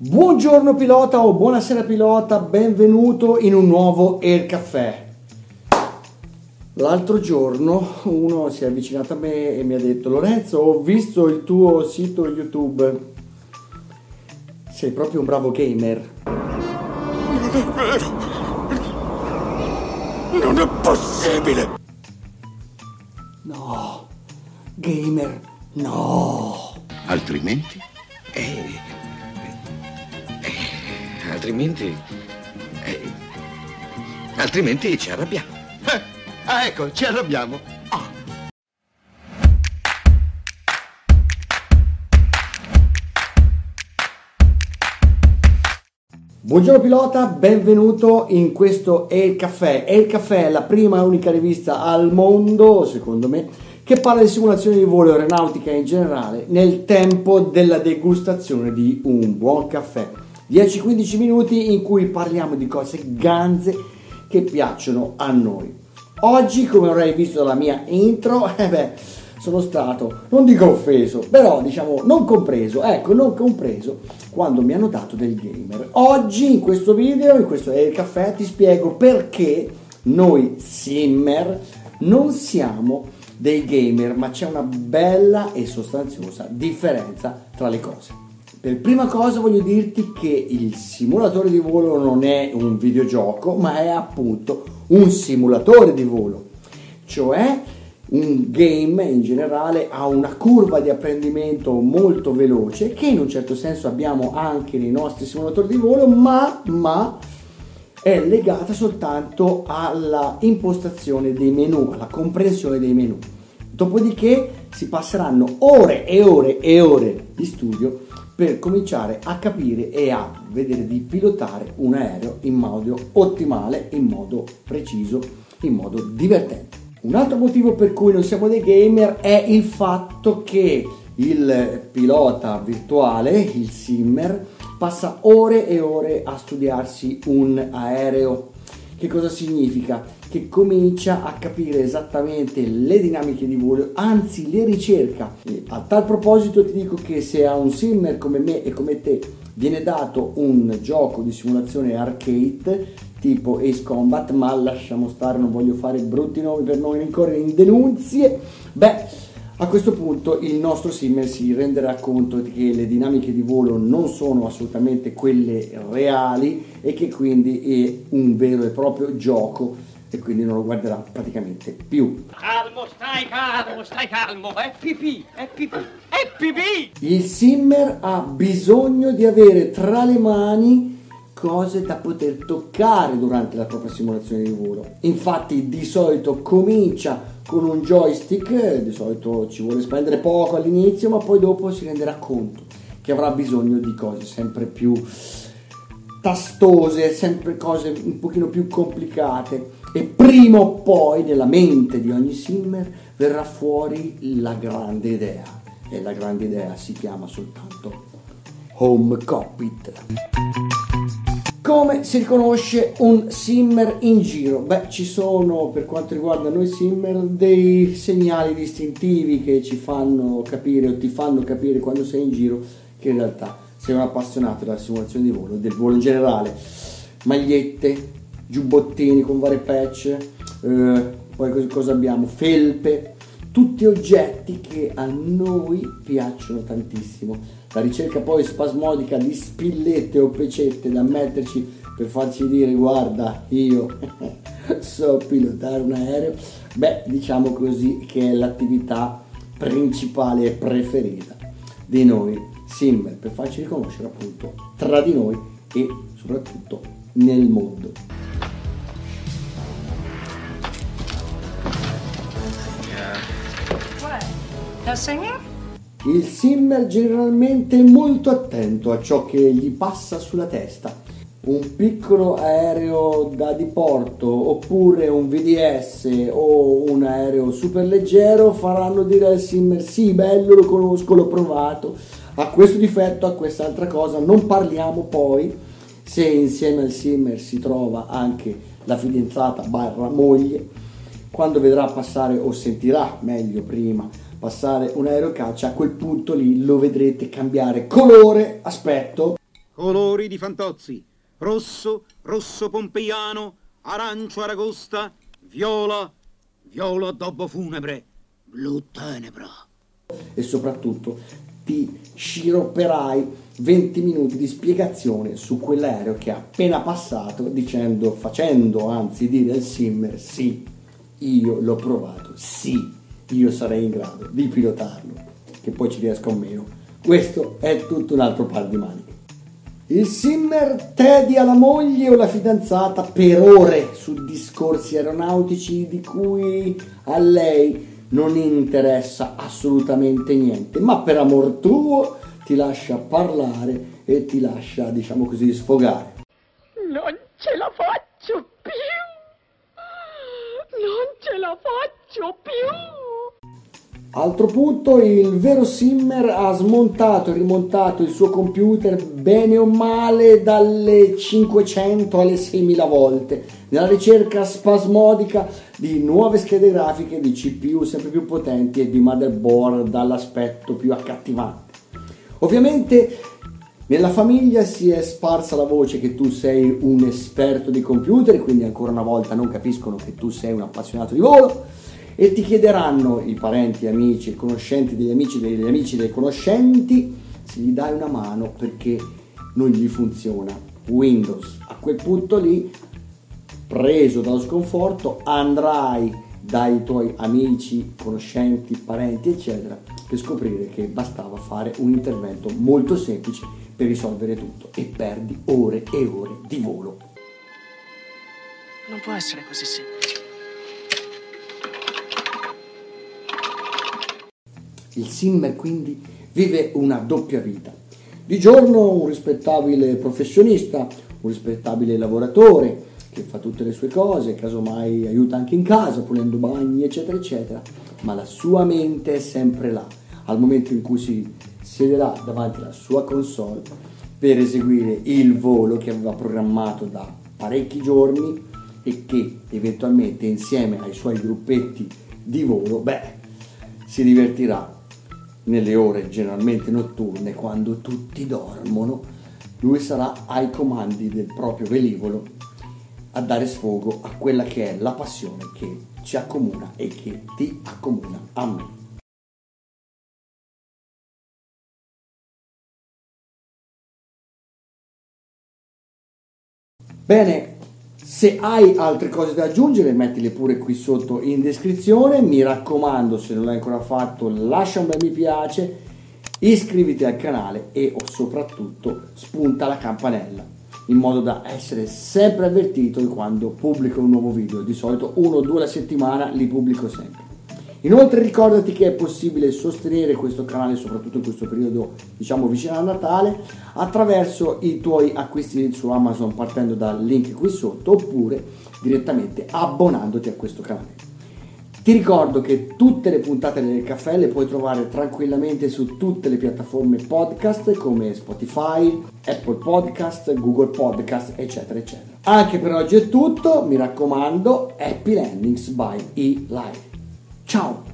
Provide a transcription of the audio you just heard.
Buongiorno pilota o buonasera pilota, benvenuto in un nuovo Air Caffè. L'altro giorno uno si è avvicinato a me e mi ha detto Lorenzo ho visto il tuo sito YouTube, sei proprio un bravo gamer. Non è vero! Non è possibile! No, gamer, no. Altrimenti? Eh, altrimenti... eh, altrimenti ci arrabbiamo. Eh, ah, ecco, ci arrabbiamo. Buongiorno pilota, benvenuto in questo Air Caffè. Air Caffè è la prima e unica rivista al mondo, secondo me, che parla di simulazioni di volo e aeronautica in generale nel tempo della degustazione di un buon caffè. 10-15 minuti in cui parliamo di cose ganze che piacciono a noi. Oggi, come avrei visto dalla mia intro, eh beh, sono stato, non dico offeso, però diciamo non compreso, ecco, non compreso quando mi hanno dato del gamer. Oggi in questo video, in questo Air Caffè, ti spiego perché noi simmer non siamo dei gamer, ma c'è una bella e sostanziosa differenza tra le cose. Per prima cosa voglio dirti che il simulatore di volo non è un videogioco, ma è appunto un simulatore di volo, cioè un game in generale ha una curva di apprendimento molto veloce che in un certo senso abbiamo anche nei nostri simulatori di volo, ma, ma è legata soltanto alla impostazione dei menu, alla comprensione dei menu. Dopodiché si passeranno ore e ore e ore di studio per cominciare a capire e a vedere di pilotare un aereo in modo ottimale, in modo preciso, in modo divertente. Un altro motivo per cui non siamo dei gamer è il fatto che il pilota virtuale, il simmer, passa ore e ore a studiarsi un aereo. Che cosa significa? Che comincia a capire esattamente le dinamiche di volo, anzi le ricerca. E a tal proposito ti dico che se a un simmer come me e come te viene dato un gioco di simulazione arcade tipo Ace Combat, ma lasciamo stare, non voglio fare brutti nomi per non incorrere in denunzie. Beh, a questo punto il nostro simmer si renderà conto che le dinamiche di volo non sono assolutamente quelle reali e che quindi è un vero e proprio gioco e quindi non lo guarderà praticamente più. Calmo, stai calmo, stai calmo, è pipì, è pipì, è pipì! Il simmer ha bisogno di avere tra le mani cose da poter toccare durante la propria simulazione di volo. Infatti di solito comincia con un joystick, di solito ci vuole spendere poco all'inizio, ma poi dopo si renderà conto che avrà bisogno di cose sempre più tastose, sempre cose un pochino più complicate e prima o poi nella mente di ogni simmer verrà fuori la grande idea e la grande idea si chiama soltanto Home Cockpit. Come si riconosce un simmer in giro? Beh, ci sono per quanto riguarda noi simmer dei segnali distintivi che ci fanno capire o ti fanno capire quando sei in giro che in realtà sei un appassionato della simulazione di volo, del volo in generale. Magliette, giubbottini con varie patch, eh, poi cosa abbiamo? Felpe, tutti oggetti che a noi piacciono tantissimo la ricerca poi spasmodica di spillette o pecette da metterci per farci dire guarda io so pilotare un aereo, beh diciamo così che è l'attività principale e preferita di noi simmer per farci riconoscere appunto tra di noi e soprattutto nel mondo. What? No singing? Il simmer generalmente è molto attento a ciò che gli passa sulla testa. Un piccolo aereo da diporto oppure un VDS o un aereo super leggero faranno dire al simmer sì, bello, lo conosco, l'ho provato. Ha questo difetto, ha quest'altra cosa. Non parliamo poi se insieme al simmer si trova anche la fidanzata barra moglie quando vedrà passare o sentirà meglio prima passare un aerocaccia, a quel punto lì lo vedrete cambiare colore, aspetto. colori di Fantozzi, rosso, rosso pompeiano, arancio aragosta, viola, viola addobbo funebre, blu tenebra. E soprattutto ti sciropperai 20 minuti di spiegazione su quell'aereo che ha appena passato dicendo, facendo anzi dire al Simmer sì, io l'ho provato, sì, io sarei in grado di pilotarlo, che poi ci riesco o meno. Questo è tutto un altro par di maniche. Il Simmer tedia la moglie o la fidanzata per ore su discorsi aeronautici di cui a lei non interessa assolutamente niente, ma per amor tuo ti lascia parlare e ti lascia, diciamo così, sfogare. Non ce la faccio più! Non ce la faccio più! Altro punto, il vero Simmer ha smontato e rimontato il suo computer bene o male dalle 500 alle 6000 volte, nella ricerca spasmodica di nuove schede grafiche, di CPU sempre più potenti e di motherboard dall'aspetto più accattivante. Ovviamente nella famiglia si è sparsa la voce che tu sei un esperto di computer, quindi ancora una volta non capiscono che tu sei un appassionato di volo e ti chiederanno i parenti, amici, conoscenti degli amici, degli amici dei conoscenti se gli dai una mano perché non gli funziona Windows. A quel punto lì, preso dallo sconforto, andrai dai tuoi amici, conoscenti, parenti, eccetera, per scoprire che bastava fare un intervento molto semplice per risolvere tutto e perdi ore e ore di volo. Non può essere così semplice. Il Simmer quindi vive una doppia vita. Di giorno un rispettabile professionista, un rispettabile lavoratore che fa tutte le sue cose, casomai aiuta anche in casa, pulendo bagni, eccetera, eccetera, ma la sua mente è sempre là, al momento in cui si siederà davanti alla sua console per eseguire il volo che aveva programmato da parecchi giorni e che eventualmente insieme ai suoi gruppetti di volo, beh, si divertirà nelle ore generalmente notturne quando tutti dormono, lui sarà ai comandi del proprio velivolo a dare sfogo a quella che è la passione che ci accomuna e che ti accomuna a me. Bene, se hai altre cose da aggiungere mettile pure qui sotto in descrizione, mi raccomando se non l'hai ancora fatto lascia un bel mi piace, iscriviti al canale e soprattutto spunta la campanella in modo da essere sempre avvertito quando pubblico un nuovo video, di solito uno o due alla settimana li pubblico sempre. Inoltre ricordati che è possibile sostenere questo canale, soprattutto in questo periodo diciamo vicino a Natale, attraverso i tuoi acquisti su Amazon partendo dal link qui sotto oppure direttamente abbonandoti a questo canale. Ti ricordo che tutte le puntate del caffè le puoi trovare tranquillamente su tutte le piattaforme podcast come Spotify, Apple Podcast, Google Podcast, eccetera, eccetera. Anche per oggi è tutto, mi raccomando, happy landings by E-Live. Ciao!